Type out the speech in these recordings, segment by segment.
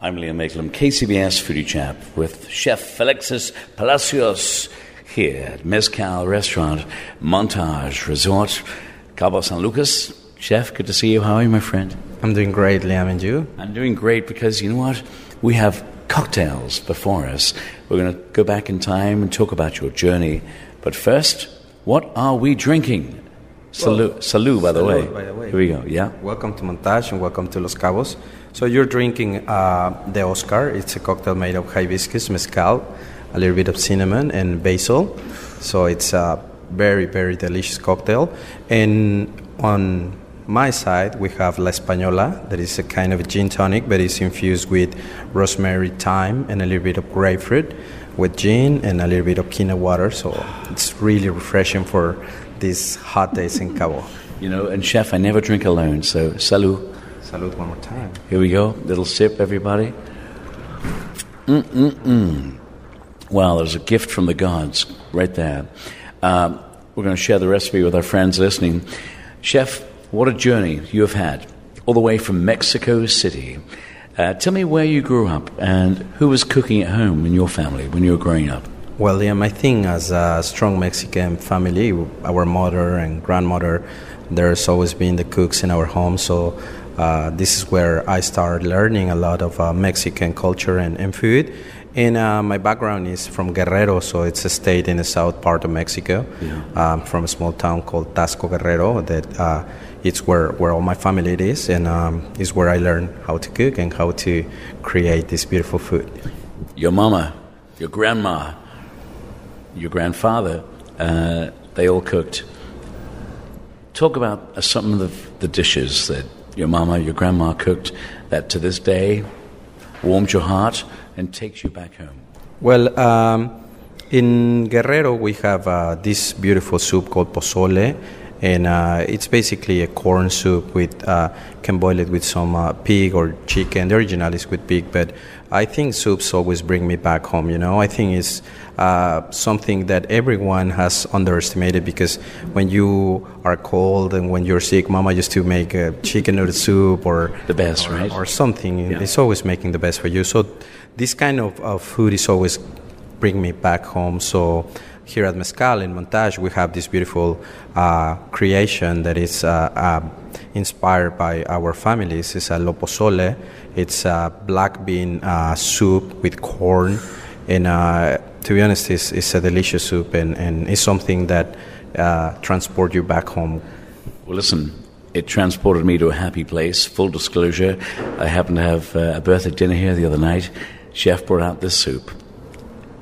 I'm Liam Mayclem, KCBS Foodie Chap with Chef Alexis Palacios here at Mezcal Restaurant, Montage Resort, Cabo San Lucas. Chef, good to see you. How are you, my friend? I'm doing great, Liam, and you? I'm doing great because you know what? We have cocktails before us. We're going to go back in time and talk about your journey. But first, what are we drinking? Salud, salud by, the Salud, way. by the way. Here we go. Yeah. Welcome to Montage and welcome to Los Cabos. So you're drinking uh, the Oscar. It's a cocktail made of hibiscus, mezcal, a little bit of cinnamon and basil. So it's a very, very delicious cocktail. And on my side, we have La Española, that is a kind of a gin tonic, but it's infused with rosemary, thyme, and a little bit of grapefruit with gin and a little bit of quinoa water. So it's really refreshing for these hot days in Cabo. You know, and Chef, I never drink alone, so salud. Salute one more time. Here we go. Little sip, everybody. Mm-mm-mm. Wow, there's a gift from the gods right there. Um, we're going to share the recipe with our friends listening. Chef, what a journey you have had, all the way from Mexico City. Uh, tell me where you grew up and who was cooking at home in your family when you were growing up. Well, Liam, I think as a strong Mexican family, our mother and grandmother, there's always been the cooks in our home. So uh, this is where I started learning a lot of uh, Mexican culture and, and food. And uh, my background is from Guerrero, so it's a state in the south part of Mexico, um, from a small town called Taxco Guerrero. That uh, it's where, where all my family is, and um, is where I learned how to cook and how to create this beautiful food. Your mama, your grandma, your grandfather, uh, they all cooked. Talk about uh, some of the, the dishes that your mama, your grandma cooked that to this day warms your heart and takes you back home. Well, um, in Guerrero, we have uh, this beautiful soup called pozole, and uh, it's basically a corn soup with uh, can boil it with some uh, pig or chicken. The original is with pig, but I think soups always bring me back home. You know, I think it's uh, something that everyone has underestimated because when you are cold and when you're sick, Mama used to make a chicken noodle soup or The best, or, right? or something. Yeah. It's always making the best for you. So this kind of, of food is always bring me back home. So here at Mezcal in Montage, we have this beautiful uh, creation that is uh, uh, inspired by our families. It's a loposole. It's a black bean uh, soup with corn. And uh, to be honest, it's, it's a delicious soup and, and it's something that uh, transport you back home Well, listen, it transported me to a happy place. Full disclosure, I happened to have a birthday dinner here the other night. Chef brought out this soup.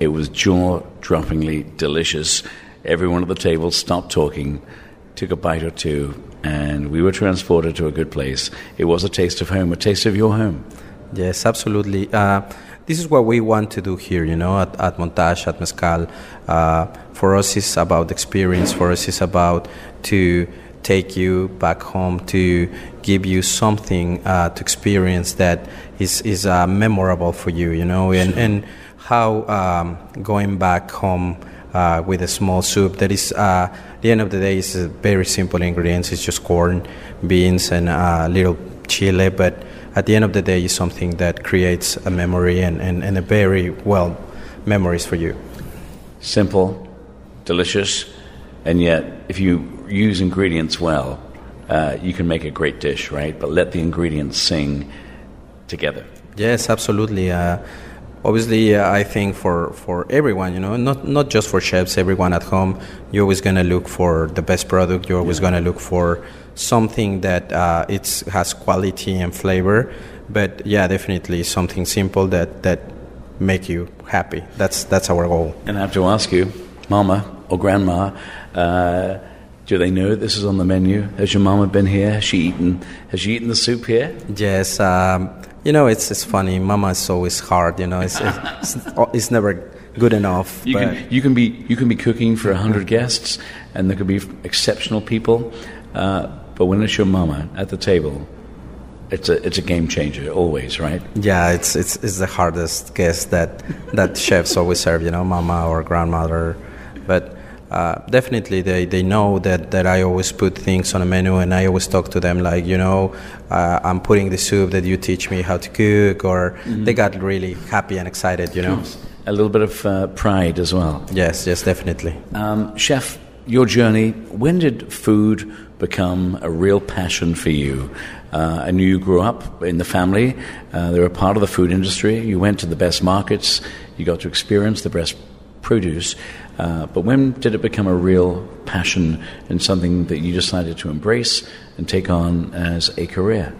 It was jaw droppingly delicious. Everyone at the table stopped talking, took a bite or two, and we were transported to a good place. It was a taste of home, a taste of your home. Yes, absolutely. Uh, this is what we want to do here, you know, at, at Montage, at Mezcal. Uh, for us, it's about experience. For us, it's about to take you back home, to give you something uh, to experience that is, is uh, memorable for you, you know, and, and how um, going back home uh, with a small soup that is, uh, the end of the day, is very simple ingredients. It's just corn, beans, and a little chili but at the end of the day, it's something that creates a memory and, and, and a very well memories for you. Simple, delicious, and yet, if you use ingredients well, uh, you can make a great dish, right? But let the ingredients sing together. Yes, absolutely. Obviously, I think for, for everyone, you know, not not just for chefs, everyone at home, you're always gonna look for the best product. You're always gonna look for something that uh, it's has quality and flavor. But yeah, definitely something simple that that make you happy. That's that's our goal. And I have to ask you, Mama or Grandma, uh, do they know this is on the menu? Has your Mama been here? Has she eaten? Has she eaten the soup here? Yes, um, You know, it's it's funny. Mama is always hard. You know, it's it's, it's never good enough. You but can, you can be you can be cooking for hundred guests, and there could be exceptional people, uh, but when it's your mama at the table, it's a it's a game changer always, right? yeah, it's it's it's the hardest guest that that chefs always serve. You know, mama or grandmother, but. Uh, definitely, they, they know that, that I always put things on a menu, and I always talk to them like, you know, uh, I'm putting the soup that you teach me how to cook, or they got really happy and excited, you know. A little bit of uh, pride as well. Yes, yes, definitely. Um, chef, your journey. When did food become a real passion for you? Uh, I knew you grew up in the family. Uh, they were part of the food industry. You went to the best markets. You got to experience the best produce. Uh, but when did it become a real passion and something that you decided to embrace and take on as a career?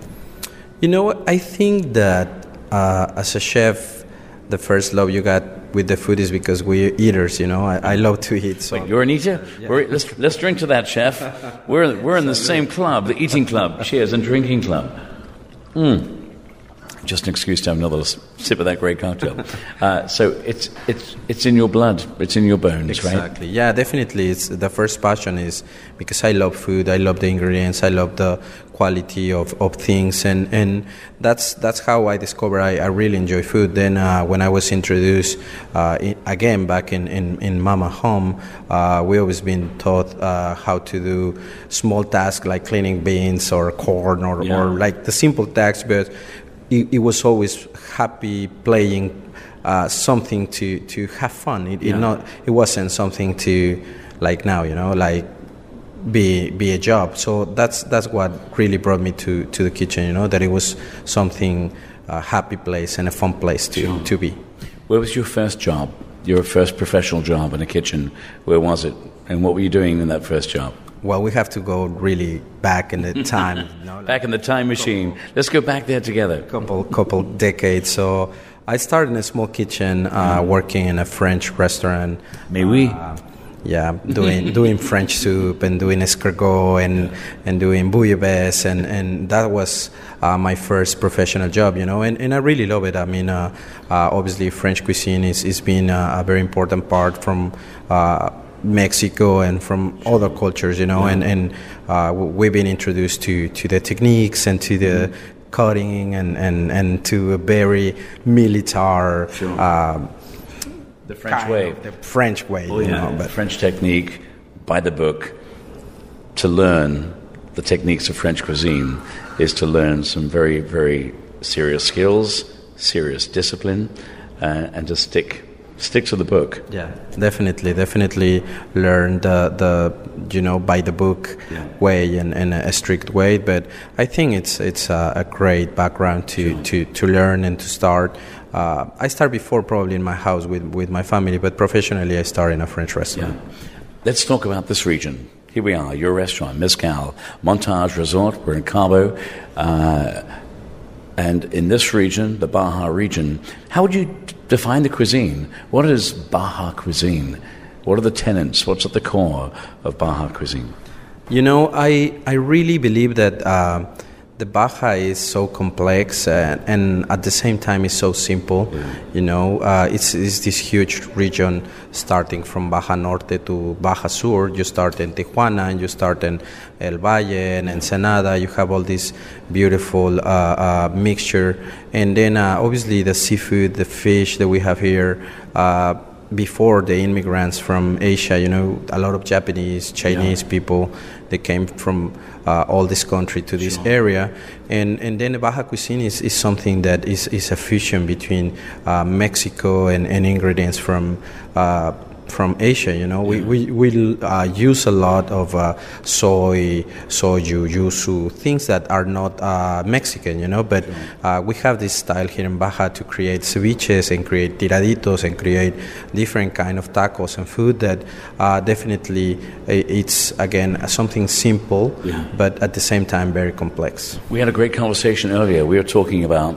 You know. I think that uh, as a chef, the first love you got with the food is because we're eaters. You know, I, I love to eat. So You're an eater? We're, let's, let's drink to that, chef. We're, we're in the same club, the eating club. Cheers and drinking club. Mm. Just an excuse to have another sip of that great cocktail. Uh, so it's, it's, it's in your blood, it's in your bones, right? Exactly. Yeah, definitely. It's the first passion is because I love food. I love the ingredients. I love the quality of, of things, and, and that's that's how I discovered I, I really enjoy food. Then uh, when I was introduced uh, in, again back in, in, in Mama home, uh, we always been taught uh, how to do small tasks like cleaning beans or corn or, Yeah. or like the simple tasks, but it, it was always happy playing uh, something to, to have fun. It, it not it wasn't something to like now, you know, like be be a job. So that's that's what really brought me to, to the kitchen, you know, that it was something a happy place and a fun place to, to be. Where was your first job? Your first professional job in a kitchen? Where was it? And what were you doing in that first job? Well, we have to go really back in the time, know, like Back in the time machine. Let's go back there together. couple couple decades. So I started in a small kitchen, uh, working in a French restaurant. May we? Uh, yeah, doing doing French soup and doing escargot and and doing bouillabaisse and and that was uh, my first professional job, you know, and, and I really love it. I mean, uh, uh, obviously French cuisine is is being a, a very important part from. Uh, Mexico and from other cultures, you know, and and uh, we've been introduced to to the techniques and to the cutting and and and to a very military. Um, The French way. the French way, you know, but French technique by the book. To learn the techniques of French cuisine is to learn some very, very serious skills, serious discipline, uh, and to stick stick to the book. Yeah, definitely, definitely learn the, the you know by the book Yeah. way and, and a strict way. But I think it's it's a, a great background to, to, to learn and to start. Uh, I start before probably in my house with, with my family, but professionally I start in a French restaurant. Let's talk about this region. Here we are, your restaurant, Mezcal, Montage Resort. We're in Cabo. Uh, and in this region, the Baja region, how would you define the cuisine? What is Baja cuisine? What are the tenets? What's at the core of Baja cuisine? You know, I, I really believe that uh, the Baja is so complex uh, and at the same time is so simple. You know, uh, it's, it's this huge region starting from Baja Norte to Baja Sur. You start in Tijuana and you start in El Valle and Ensenada. You have all this beautiful uh, uh, mixture. And then uh, obviously the seafood, the fish that we have here. Uh, before the immigrants from Asia, you know, a lot of Japanese, Chinese people, they came from uh, all this country to this area, and and then the Baja cuisine is, is something that is, is a fusion between uh, Mexico and, and ingredients from. From Asia, you know, we we we uh, use a lot of uh, soy, soju, yuzu, things that are not uh, Mexican, you know. But uh, we have this style here in Baja to create ceviches and create tiraditos and create different kind of tacos and food that uh, definitely it's again something simple, Yeah. but at the same time very complex. We had a great conversation earlier. We were talking about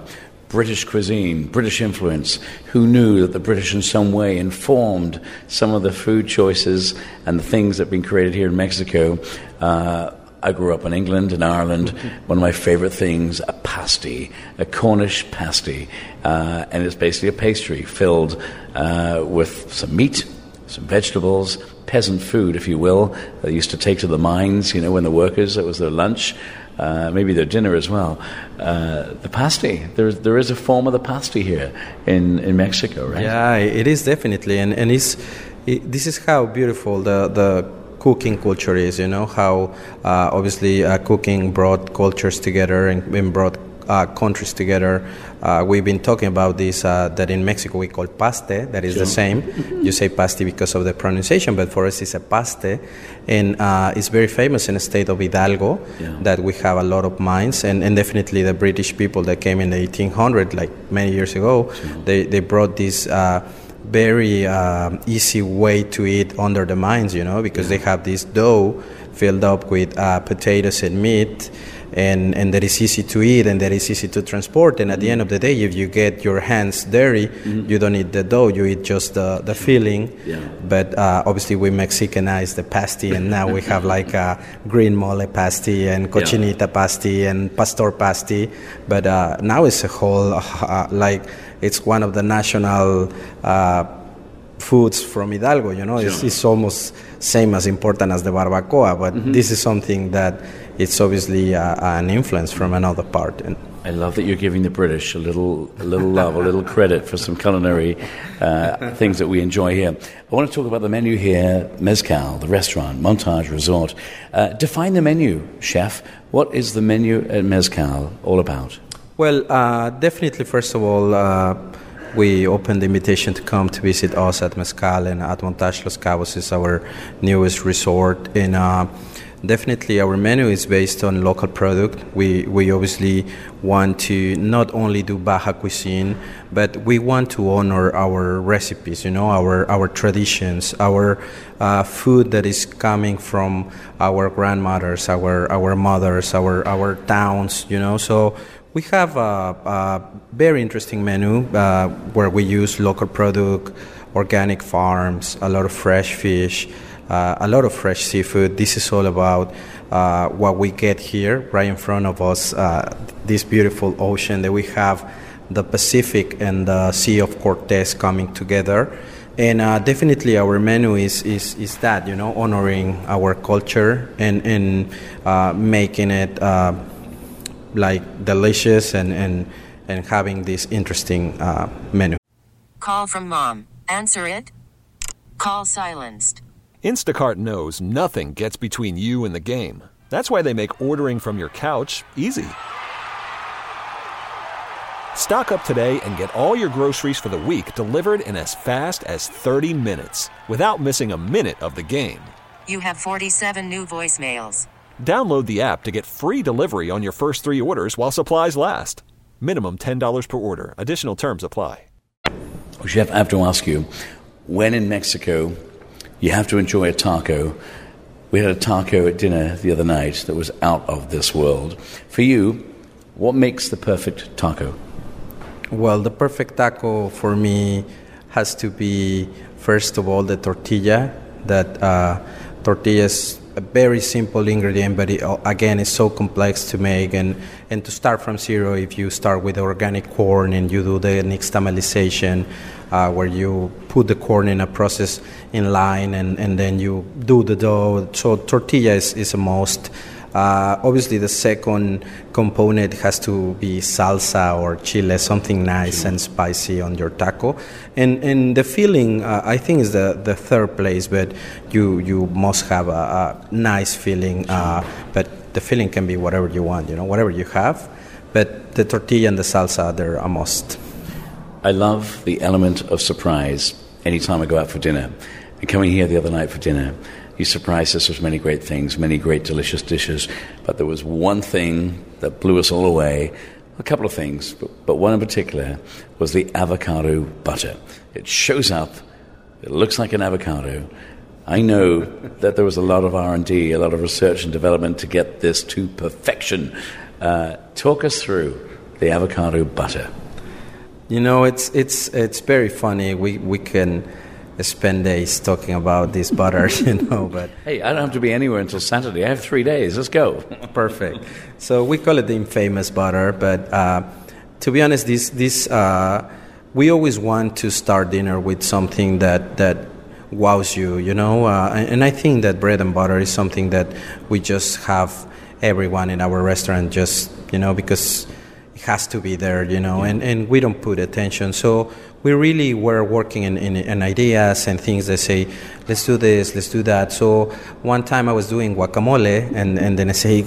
British cuisine, British influence. Who knew that the British, in some way, informed some of the food choices and the things that have been created here in Mexico? Uh, I grew up in England and Ireland. One of my favorite things, a pasty, a Cornish pasty, uh, and it's basically a pastry filled uh, with some meat, some vegetables, peasant food, if you will, they used to take to the mines, you know, when the workers, it was their lunch, uh, maybe their dinner as well. Uh, the pasty, there, there is a form of the pasty here in, in Mexico, right? Yeah, it is definitely. And, and it's, it, this is how beautiful the, the cooking culture is, you know, how uh, obviously uh, cooking brought cultures together and, and brought uh, countries together. Uh, we've been talking about this uh, that in Mexico we call paste, that is sure. the same. you say pasty because of the pronunciation, but for us it's a paste. And uh, it's very famous in the state of Hidalgo yeah. that we have a lot of mines, and, and definitely the British people that came in the 1800s, like many years ago, sure. they, they brought this uh, very uh, easy way to eat under the mines, you know, because yeah. they have this dough filled up with uh, potatoes and meat and, and that is easy to eat and that is easy to transport. And at the end of the day, if you get your hands dirty, mm-hmm. you don't eat the dough, you eat just the, the filling. Yeah. But uh, obviously, we Mexicanize the pasty, and now we have like a green mole pasty and cochinita yeah. pasty and pastor pasty. But uh, now it's a whole, uh, like, it's one of the national uh, foods from Hidalgo. You know, sure. it's, it's, almost same as important as the barbacoa, but mm-hmm. this is something that it's obviously uh, an influence from another part. And I love that you're giving the British a little, a little love, a little credit for some culinary uh, things that we enjoy here. I want to talk about the menu here, Mezcal, the restaurant, Montage Resort. Uh, define the menu, chef. What is the menu at Mezcal all about? Well, uh, definitely, first of all, uh, we opened the invitation to come to visit us at Mezcal and at Montage Los Cabos is our newest resort. And uh, definitely our menu is based on local product. We, we obviously want to not only do Baja cuisine, but we want to honor our recipes, you know, our, our traditions, our uh, food that is coming from our grandmothers, our, our mothers, our, our towns, you know. So we have a, a very interesting menu uh, where we use local product, organic farms, a lot of fresh fish, uh, a lot of fresh seafood. This is all about uh, what we get here right in front of us, uh, this beautiful ocean that we have, the Pacific and the Sea of Cortez coming together. And uh, definitely, our menu is, is, is that, you know, honoring our culture and, and uh, making it like delicious and, and, and having this interesting uh, menu. Call from mom. Answer it. Call silenced. Instacart knows nothing gets between you and the game. That's why they make ordering from your couch easy. Stock up today and get all your groceries for the week delivered in as fast as 30 minutes without missing a minute of the game. You have 47 new voicemails. Download the app to get free delivery on your first three orders while supplies last. Minimum $10 per order. Additional terms apply. Chef, I have to ask you when in Mexico you have to enjoy a taco, we had a taco at dinner the other night that was out of this world. For you, what makes the perfect taco? Well, the perfect taco for me has to be, first of all, the tortilla. That uh, tortillas a very simple ingredient, but it, again, it's so complex to make. And, and to start from zero, if you start with organic corn and you do the nixtamalization, uh, where you put the corn in a process in line and, and then you do the dough. So tortilla is, is a most. Uh, obviously, the second component has to be salsa or chile, something nice and spicy on your taco. And, and the filling, uh, I think, is the, the third place, but you, you must have a, a nice filling. Uh, but the filling can be whatever you want, you know, whatever you have. But the tortilla and the salsa, they're a must. I love the element of surprise anytime I go out for dinner. And coming here the other night for dinner, he surprised us with many great things, many great delicious dishes. But there was one thing that blew us all away. A couple of things, but, but one in particular was the avocado butter. It shows up, it looks like an avocado. I know that there was a lot of R&D, a lot of research and development to get this to perfection. Uh, talk us through the avocado butter. You know, it's it's it's very funny. We we can spend days talking about this butter, you know. But Hey, I don't have to be anywhere until Saturday. I have three days. Let's go. perfect. So we call it the infamous butter, but uh, to be honest, this this uh, we always want to start dinner with something that that wows you, you know. Uh, and, I think that bread and butter is something that we just have everyone in our restaurant just you know because has to be there, you know, and, and we don't put attention. So we really were working in, in, in ideas and things that say, let's do this, let's do that. So one time I was doing guacamole, and, and then I say,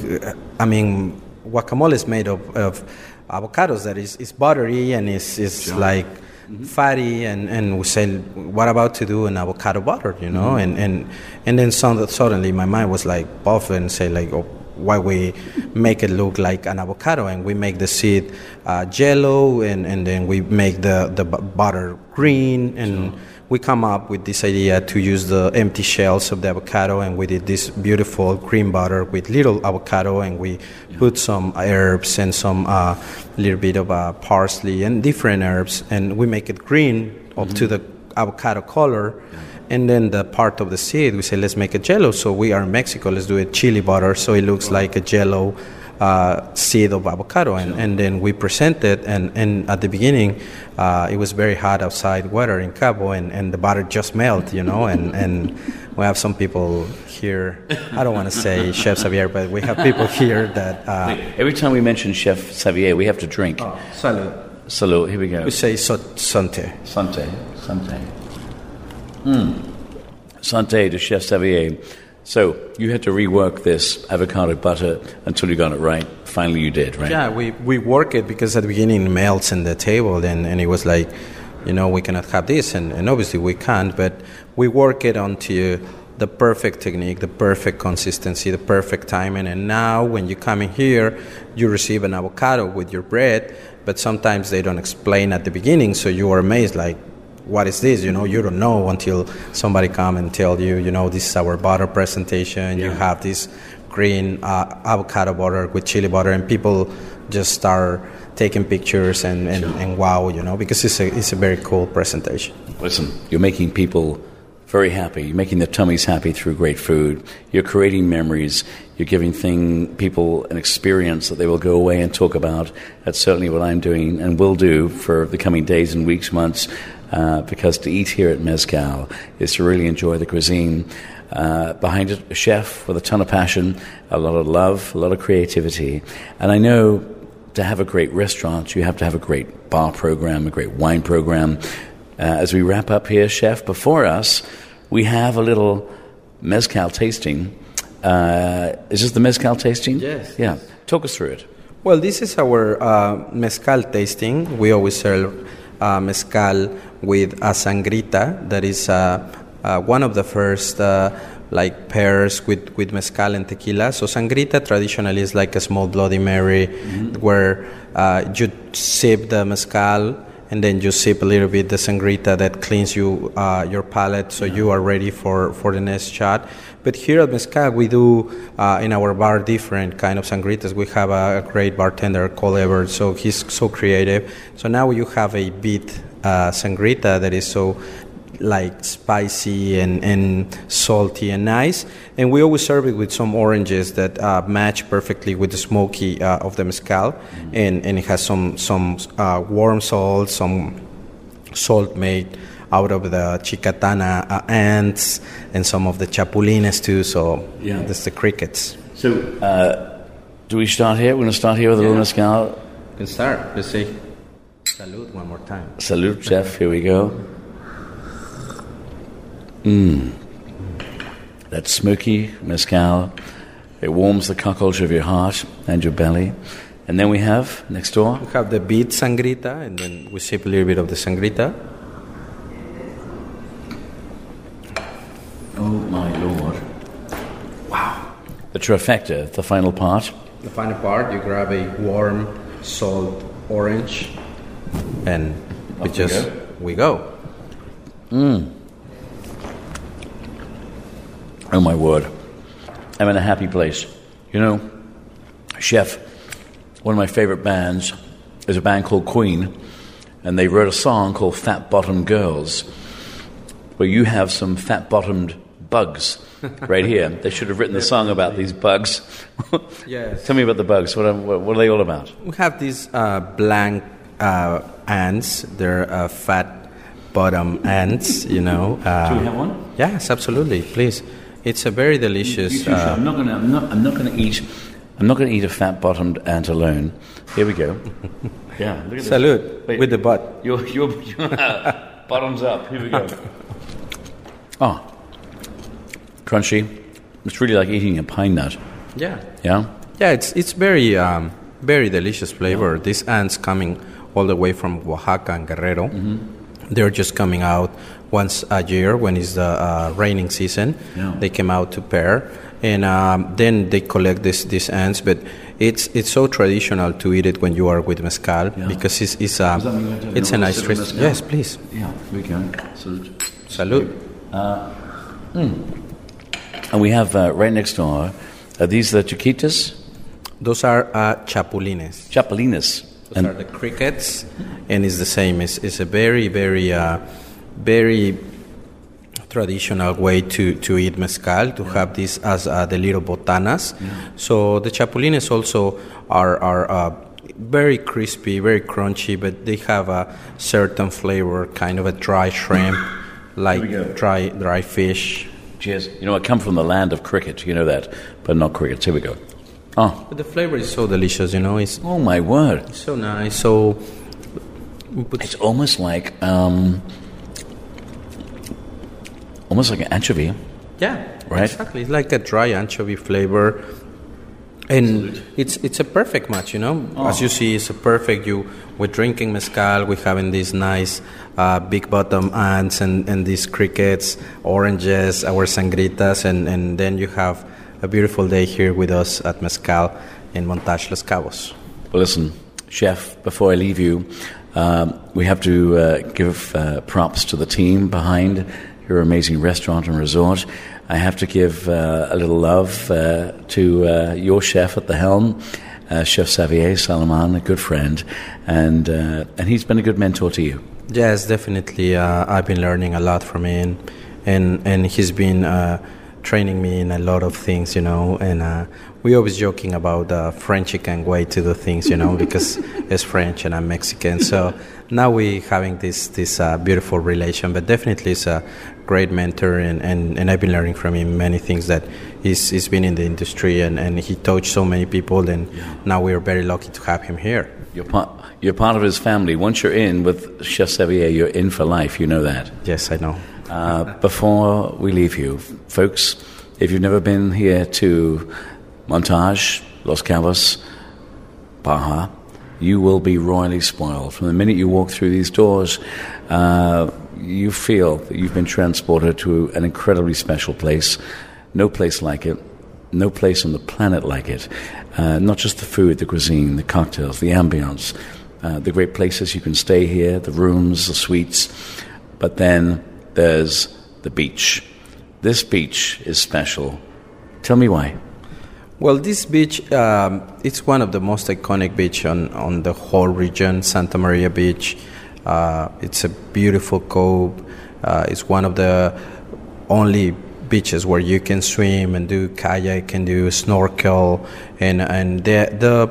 I mean, guacamole is made of, of avocados that is, is buttery and is, is like mm-hmm. fatty and, and we say what about to do an avocado butter? you know mm-hmm. and, and and then suddenly my mind was like buff and say like oh, why we make it look like an avocado and we make the seed uh, jello and, and then we make the, the butter green and we come up with this idea to use the empty shells of the avocado and we did this beautiful cream butter with little avocado and we put some herbs and some uh, little bit of uh, parsley and different herbs and we make it green up to the avocado color and then the part of the seed we say let's make a jello so we are in mexico let's do a chili butter so it looks like a jello uh, seed of avocado and, and then we present it and, and at the beginning uh, it was very hot outside weather in cabo and, and the butter just melted you know and, and we have some people here i don't want to say chef xavier but we have people here that uh, Every time we mention Chef Xavier, we have to drink. salud. Salute. Here we go. we say so, sante Sante. Sante. Hmm. Sante de Chef Xavier. So you had to rework this avocado butter until you got it right. Finally, you did, right? Yeah, we, we work it because at the beginning it melts in the table and, and it was like, you know, we cannot have this and, and obviously we can't, but we work it onto the perfect technique, the perfect consistency, the perfect timing. And now when you come in here, you receive an avocado with your bread, but sometimes they don't explain at the beginning, so you are amazed like, what is this? You know, you don't know until somebody come and tell you, you know, this is our butter presentation. You have this green uh, avocado butter with chili butter, and people just start taking pictures and, and, and wow, you know, because it's a, it's a very cool presentation. Listen, you're making people very happy. You're making their tummies happy through great food. You're creating memories. You're giving thing, people an experience that they will go away and talk about. That's certainly what I'm doing and will do for the coming days and weeks, months. Uh, because to eat here at Mezcal is to really enjoy the cuisine. Uh, behind it, a chef with a ton of passion, a lot of love, a lot of creativity. And I know to have a great restaurant, you have to have a great bar program, a great wine program. Uh, as we wrap up here, Chef, before us, we have a little mezcal tasting. Uh, is this the mezcal tasting? Yes. Yeah. Talk us through it. Well, this is our uh, mezcal tasting. We always serve uh, mezcal with a sangrita, that is uh, uh, one of the first uh, like pairs with, with mezcal and tequila. So sangrita traditionally is like a small Bloody Mary, where uh, you sip the mezcal and then you sip a little bit the sangrita that cleans you uh, your palate, so you are ready for, for the next shot. But here at Mezcal, we do uh, in our bar different kind of sangritas. We have a, a great bartender called Everett, so he's so creative. So now you have a beet uh, sangrita that is so like spicy and, and salty and nice. And we always serve it with some oranges that uh, match perfectly with the smoky uh, of the mezcal. And, and it has some, some uh, warm salt, some salt made out of the chicatana uh, ants and some of the chapulines too. So Yeah. that's the crickets. So, uh, do we start here? We're going to start here with a little mezcal. can start. Let's see. Salute one more time. Salute, Jeff. Here we go. Mmm. That smoky mezcal. It warms the cockles of your heart and your belly. And then we have next door. We have the beet sangrita, and then we sip a little bit of the sangrita. Oh my lord! Wow. The trifecta, the final part. The final part, you grab a warm salt orange, and we we just go. we go. Oh my word! I'm in a happy place. You know, Chef. One of my favorite bands is a band called Queen, and they wrote a song called "Fat Bottom Girls." where you have some fat bottomed bugs right here. They should have written the song about these bugs. Yes. Tell me about the bugs. What are, what are they all about? We have these uh, blank uh, ants. They're uh, fat bottom ants, you know. Uh, Do we have one? Yes, absolutely. Please. It's a very delicious. You- you uh, I'm not going to. I'm not. I'm not going to eat. I'm not going to eat a fat-bottomed ant alone. Here we go. Yeah, look at this. salute Wait. with the butt. Your, your, your bottoms up. Here we go. Oh, crunchy. It's really like eating a pine nut. Yeah. Yeah. Yeah, it's it's very um, very delicious flavor. These ants coming all the way from Oaxaca and Guerrero. They're just coming out once a year when it's the uh, raining season. Yeah. They came out to pair, and um, then they collect this, these ants. But it's it's so traditional to eat it when you are with mezcal Yeah. because it's it's a Does that mean you have to have it's a nice twist. Yes, please. Yeah. We can. Salute. Salute. And we have uh, right next door. Are these the chiquitas? Those are uh, chapulines. Chapulines. Those are the crickets, and it's the same. It's, it's a very, very, uh, very traditional way to, to eat mezcal, to have this as uh, the little botanas. So the chapulines also are, are uh, very crispy, very crunchy, but they have a certain flavor, kind of a dry shrimp, like dry, dry fish. Cheers. You know, I come from the land of cricket. You know that, but not crickets. Here we go. Oh, But the flavor is so delicious, you know, it's oh my word! so nice. So It's almost like um, almost like an anchovy. Yeah, Right? Exactly, it's like a dry anchovy flavor, and it's it's a perfect match. You know, as you see, it's a perfect. You we're drinking mezcal, we're having these nice uh, big bottom ants and, and these crickets, oranges, our sangritas, and, and then you have a beautiful day here with us at Mezcal in Montage Los Cabos. Well, listen, chef. Before I leave you, um, we have to uh, give uh, props to the team behind your amazing restaurant and resort. I have to give uh, a little love uh, to uh, your chef at the helm, uh, Chef Xavier Salomon, a good friend, and uh, and he's been a good mentor to you. Yes, definitely. Uh, I've been learning a lot from him, and and he's been uh, training me in a lot of things, you know. And uh, we always joking about the Frenchican way to do things, you know, because it's French and I'm Mexican. So now we having this this uh, beautiful relation. But definitely, it's a great mentor, and, and, and I've been learning from him many things that he's, he's been in the industry, and, and he taught so many people. And now we're very lucky to have him here. You're part, you're part of his family. Once you're in with Chef Xavier, you're in for life. You know that. Yes, I know. Uh, before we leave you, folks, if you've never been here to Montage, Los Cabos, Baja, you will be royally spoiled. From the minute you walk through these doors, uh, you feel that you've been transported to an incredibly special place. No place like it. No place on the planet like it. Uh, not just the food, the cuisine, the cocktails, the ambience, uh, the great places you can stay here, the rooms, the suites. But then there's the beach. This beach is special. Tell me why. Well, this beach, um, it's one of the most iconic beach on, on the whole region, Santa Maria Beach. Uh, it's a beautiful cove. Uh, it's one of the only beaches where you can swim and do kayak and do snorkel and and the the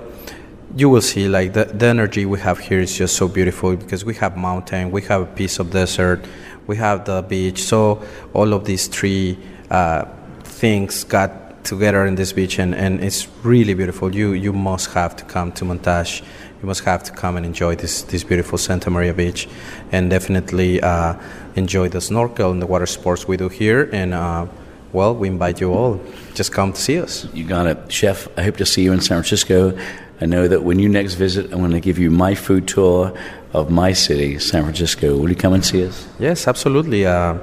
you will see like the, the energy we have here is just so beautiful because we have mountain we have a piece of desert we have the beach. So all of these three uh, things got together in this beach and, and it's really beautiful. You you must have to come to montage. You must have to come and enjoy this this beautiful santa maria beach and definitely uh, enjoy the snorkel and the water sports we do here. And uh, well we invite you all. Just come to see us. You got it. Chef, I hope to see you in San Francisco. I know that when you next visit, I'm going to give you my food tour of my city, San Francisco. Will you come and see us? Yes, absolutely. Uh,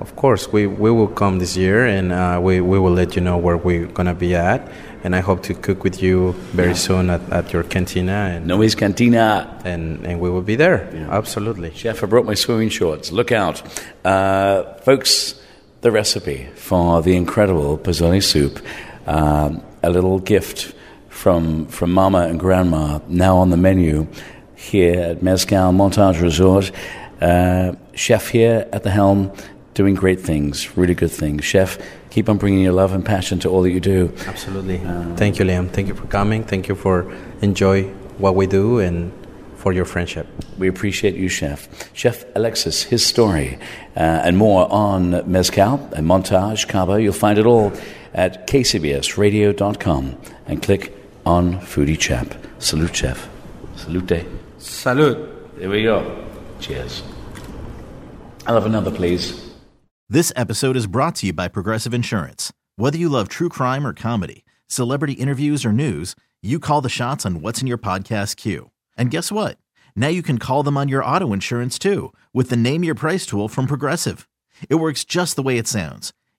of course, we, we will come this year and uh, we, we will let you know where we're going to be at. And I hope to cook with you very soon at, at your cantina and, Noe's Cantina. and, and we will be there. Absolutely. Chef, I brought my swimming shorts. Look out. Uh, folks, the recipe for the incredible pozole soup, um, a little gift from, from Mama and Grandma, now on the menu here at Mezcal Montage Resort. Uh, Chef here at the helm, doing great things, really good things. Chef, keep on bringing your love and passion to all that you do. Absolutely. Thank you, Liam. Thank you for coming. Thank you for enjoy what we do and for your friendship. We appreciate you, Chef. Chef Alexis, his story, uh, and more on Mezcal and Montage Cabo. You'll find it all at kcbsradio.com and click on Foodie Chap. Salute, Chef. Salute. Salute. There we go. Cheers. I'll have another, please. This episode is brought to you by Progressive Insurance. Whether you love true crime or comedy, celebrity interviews or news, you call the shots on what's in your podcast queue. And guess what? Now you can call them on your auto insurance too with the Name Your Price tool from Progressive. It works just the way it sounds.